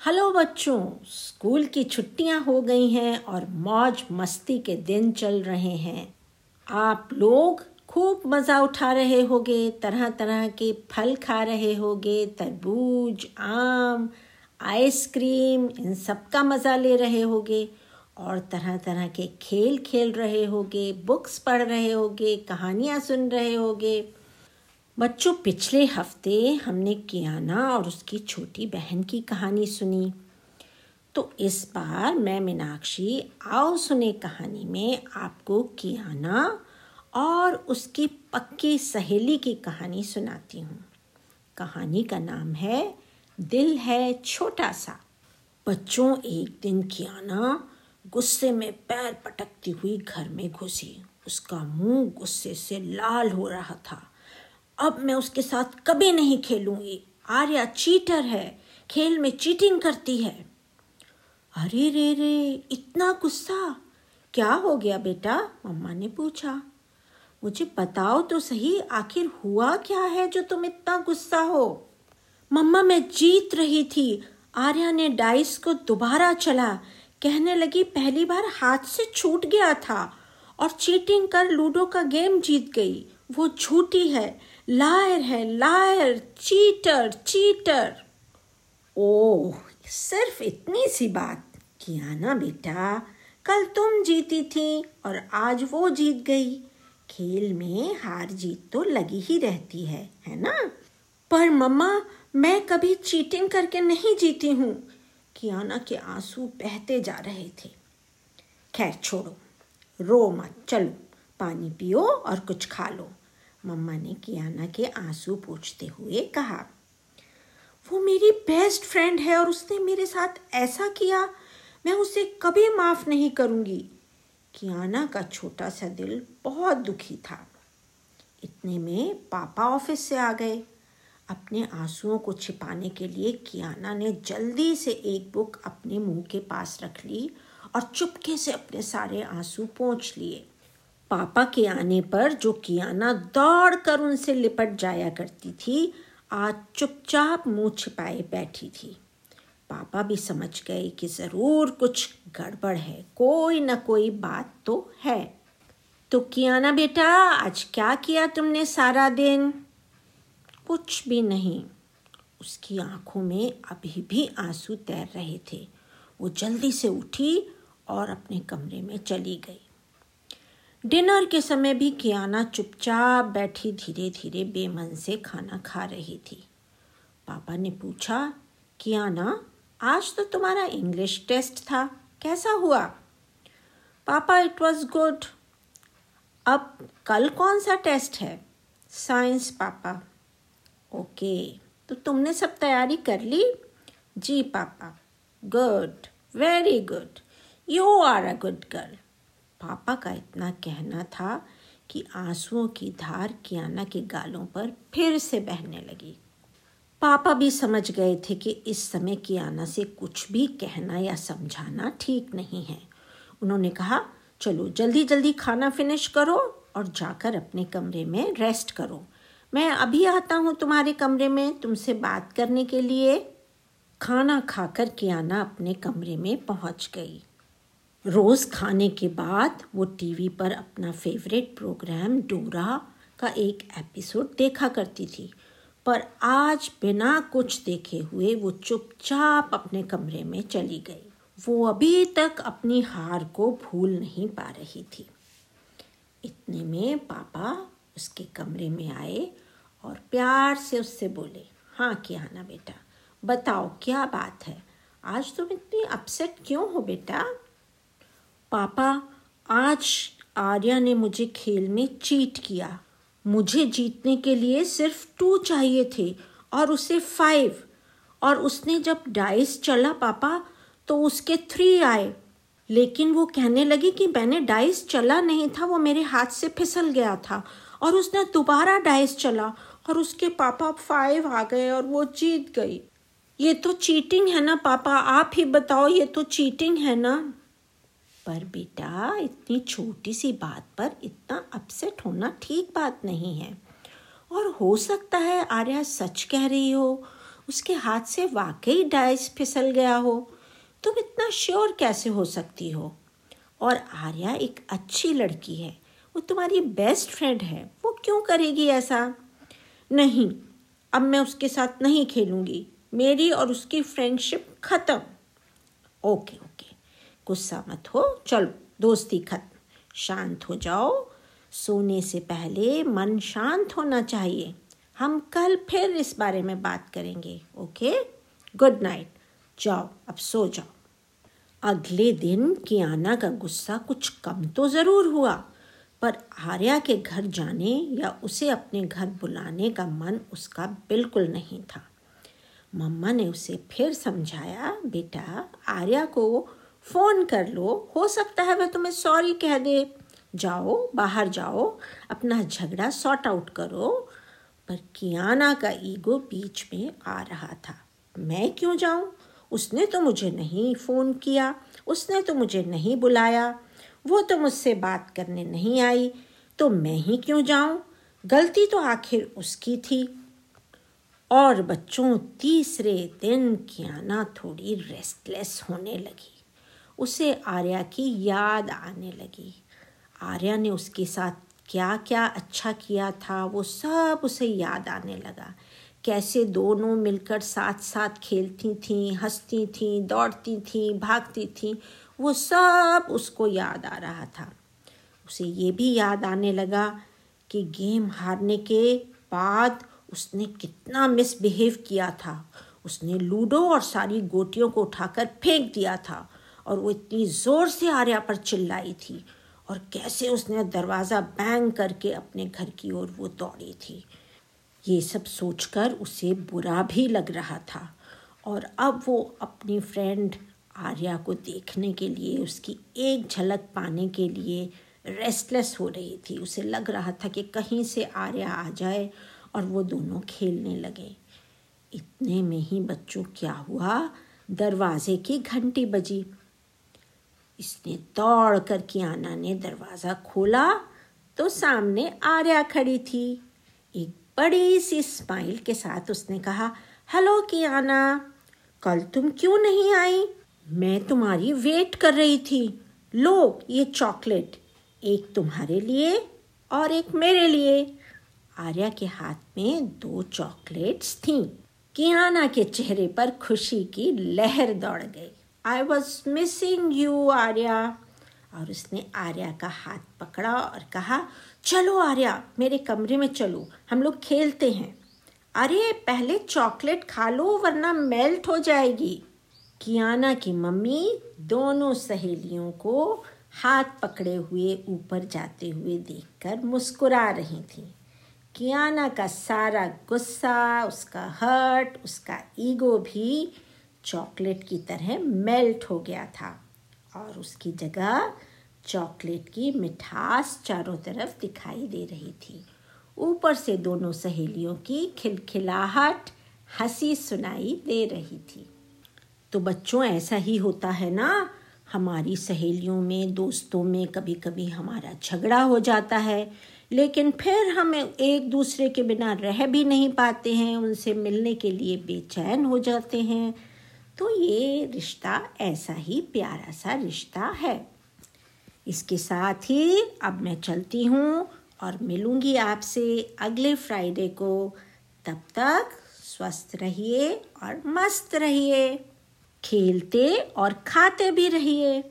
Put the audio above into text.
Hello बच्चों, school की छुट्टियाँ हो गई हैं और मौज मस्ती के दिन चल रहे हैं। आप लोग खूब मज़ा उठा रहे होगे तरह तरह के फल खा रहे होगे, तरबूज, आम, आइसक्रीम, इन सब का मज़ा ले रहे होगे और तरह तरह के खेल खेल रहे होगे, बुक्स पढ़ रहे होगे, कहानियाँ सुन रहे होगे। बच्चों, पिछले हफ़्ते हमने कियाना और उसकी छोटी बहन की कहानी सुनी। तो इस बार मैं मीनाक्षी आओ सुने कहानी में आपको कियाना और उसकी पक्की सहेली की कहानी सुनाती हूँ। कहानी का नाम है, दिल है छोटा सा। बच्चों, एक दिन कियाना गुस्से में पैर पटकती हुई घर में घुसी। उसका मुँह गुस्से से लाल हो रहा था। अब मैं उसके साथ कभी नहीं खेलूँगी। आर्या चीटर है, खेल में चीटिंग करती है। अरे रे रे, इतना गुस्सा? क्या हो गया बेटा? मम्मा ने पूछा। मुझे बताओ तो सही, आखिर हुआ क्या है जो तुम इतना गुस्सा हो? मम्मा, मैं जीत रही थी। आर्या ने डाइस को दोबारा चला। कहने लगी, पहली बार हाथ से छूट गया था और चीटिंग कर लूडो का गेम जीत गई। वो झूठी है। लायर है, लायर, चीटर चीटर। ओह, सिर्फ़ इतनी सी बात। किया ना बेटा, कल तुम जीती थी और आज वो जीत गई। खेल में हार जीत तो लगी ही रहती है है ना? पर मम्मा, मैं कभी चीटिंग करके नहीं जीती हूँ। कियाना के आँसू बहते जा रहे थे। खैर, छोड़ो। रो मत, चलो। पानी पियो और कुछ खा लो। मम्मा ने कियाना के आँसू पूछते हुए कहा, वो मेरी बेस्ट फ्रेंड है और उसने मेरे साथ ऐसा किया, मैं उसे कभी माफ़ नहीं करूँगी। कियाना का छोटा सा दिल बहुत दुखी था। इतने में पापा ऑफ़िस से आ गए। अपने आंसुओं को छिपाने के लिए कियाना ने जल्दी से एक बुक अपने मुँह के पास रख ली और चुपके से अपने सारे आँसू पोंछ लिए। पापा के आने पर जो कियाना दौड़ कर उनसे लिपट जाया करती थी, आज चुपचाप मुँह छिपाए बैठी थी। पापा भी समझ गए कि ज़रूर कुछ गड़बड़ है, कोई ना कोई बात तो है। तो कियाना बेटा, आज क्या किया तुमने सारा दिन? कुछ भी नहीं। उसकी आँखों में अभी भी आँसू तैर रहे थे। वो जल्दी से उठी और अपने कमरे में चली गई। डिनर के समय भी कियाना चुपचाप बैठी धीरे धीरे बेमन से खाना खा रही थी। पापा ने पूछा, कियाना, आज तो तुम्हारा इंग्लिश टेस्ट था, कैसा हुआ? पापा इट वॉज़ गुड अब कल कौन सा टेस्ट है? साइंस पापा. ओके तो तुमने सब तैयारी कर ली? जी, पापा. Good very good you are a good girl पापा का इतना कहना था कि आंसुओं की धार कियाना के गालों पर फिर से बहने लगी। पापा भी समझ गए थे कि इस समय कियाना से कुछ भी कहना या समझाना ठीक नहीं है। उन्होंने कहा, चलो, जल्दी जल्दी खाना फिनिश करो और जाकर अपने कमरे में रेस्ट करो। मैं अभी आता हूँ तुम्हारे कमरे में तुमसे बात करने के लिए। खाना खाकर कियाना अपने कमरे में पहुँच गई। रोज़ खाने के बाद वो टीवी पर अपना फेवरेट प्रोग्राम डोरा का एक एपिसोड देखा करती थी। पर आज बिना कुछ देखे हुए वो चुपचाप अपने कमरे में चली गई। वो अभी तक अपनी हार को भूल नहीं पा रही थी। इतने में पापा उसके कमरे में आए और प्यार से उससे बोले हाँ क्या ना बेटा, बताओ क्या बात है? आज तुम इतनी अपसेट क्यों हो बेटा? पापा, आज आर्या ने मुझे खेल में चीट किया। मुझे जीतने के लिए सिर्फ़ टू चाहिए थे और उसे फाइव और उसने जब डाइस चला पापा तो उसके थ्री आए। लेकिन वो कहने लगी कि मैंने डाइस चला नहीं था, वो मेरे हाथ से फिसल गया था और उसने दोबारा डाइस चला और उसके पापा फाइव आ गए और वो जीत गई। ये तो चीटिंग है ना पापा, आप ही बताओ, ये तो चीटिंग है ना? पर बेटा, इतनी छोटी सी बात पर इतना अपसेट होना ठीक बात नहीं है। और हो सकता है आर्या सच कह रही हो, उसके हाथ से वाकई डाइस फिसल गया हो। तुम इतना श्योर कैसे हो सकती हो? और आर्या एक अच्छी लड़की है, वो तुम्हारी बेस्ट फ्रेंड है, वो क्यों करेगी ऐसा? नहीं, अब मैं उसके साथ नहीं खेलूँगी, मेरी और उसकी फ्रेंडशिप खत्म। ओके गुस्सा मत हो। चलो, दोस्ती खत्म। शांत हो जाओ। सोने से पहले मन शांत होना चाहिए। हम कल फिर इस बारे में बात करेंगे, ओके? गुड नाइट जाओ, अब सो जाओ। अगले दिन कियाना का गुस्सा कुछ कम तो ज़रूर हुआ, पर आर्या के घर जाने या उसे अपने घर बुलाने का मन उसका बिल्कुल नहीं था। मम्मा ने उसे फिर समझाया, बेटा, आर्या को फ़ोन कर लो। हो सकता है वह तुम्हें सॉरी कह दे। जाओ, बाहर जाओ, अपना झगड़ा सॉर्ट आउट करो। पर कियाना का ईगो बीच में आ रहा था। मैं क्यों जाऊँ? उसने तो मुझे नहीं फ़ोन किया। उसने तो मुझे नहीं बुलाया। वो तो मुझसे बात करने नहीं आई। तो मैं ही क्यों जाऊँ? गलती तो आखिर उसकी थी। और बच्चों, तीसरे दिन कियाना थोड़ी रेस्टलेस होने लगी। उसे आर्या की याद आने लगी। आर्या ने उसके साथ क्या क्या अच्छा किया था, वो सब उसे याद आने लगा। कैसे दोनों मिलकर साथ साथ खेलती थीं, हंसती थीं, दौड़ती थीं, भागती थीं, वो सब उसको याद आ रहा था। उसे ये भी याद आने लगा कि गेम हारने के बाद उसने कितना मिसबिहेव किया था। उसने लूडो और सारी गोटियों को उठाकर फेंक दिया था। और वो इतनी ज़ोर से आर्या पर चिल्लाई थी और कैसे उसने दरवाज़ा बैंग करके अपने घर की ओर वो दौड़ी थी। ये सब सोचकर उसे बुरा भी लग रहा था और अब वो अपनी फ्रेंड आर्या को देखने के लिए, उसकी एक झलक पाने के लिए रेस्टलेस हो रही थी। उसे लग रहा था कि कहीं से आर्या आ जाए और वो दोनों खेलने लगे। इतने में ही बच्चों, क्या हुआ? दरवाजे की घंटी बजी। इसने दौड़ कर कियाना ने दरवाज़ा खोला तो सामने आर्या खड़ी थी। एक बड़ी सी स्माइल के साथ उसने कहा, हेलो कियाना, कल तुम क्यों नहीं आई? मैं तुम्हारी वेट कर रही थी। लो, ये चॉकलेट, एक तुम्हारे लिए और एक मेरे लिए। आर्या के हाथ में दो चॉकलेट्स थीं। कियाना के चेहरे पर खुशी की लहर दौड़ गई। I was missing you Arya और उसने आर्या का हाथ पकड़ा और कहा, चलो आर्या, मेरे कमरे में चलो, हम लोग खेलते हैं। अरे पहले चॉकलेट खा लो, वरना मेल्ट हो जाएगी। कियाना की मम्मी दोनों सहेलियों को हाथ पकड़े हुए ऊपर जाते हुए देखकर मुस्कुरा रही थी। कियाना का सारा गुस्सा, उसका हर्ट, उसका ईगो भी चॉकलेट की तरह मेल्ट हो गया था और उसकी जगह चॉकलेट की मिठास चारों तरफ़ दिखाई दे रही थी। ऊपर से दोनों सहेलियों की खिलखिलाहट हँसी सुनाई दे रही थी। तो बच्चों, ऐसा ही होता है ना? हमारी सहेलियों में, दोस्तों में कभी कभी हमारा झगड़ा हो जाता है, लेकिन फिर हम एक दूसरे के बिना रह भी नहीं पाते हैं, उनसे मिलने के लिए बेचैन हो जाते हैं। तो ये रिश्ता ऐसा ही प्यारा सा रिश्ता है। इसके साथ ही अब मैं चलती हूँ और मिलूँगी आपसे अगले फ्राइडे को। तब तक स्वस्थ रहिए और मस्त रहिए। खेलते और खाते भी रहिए।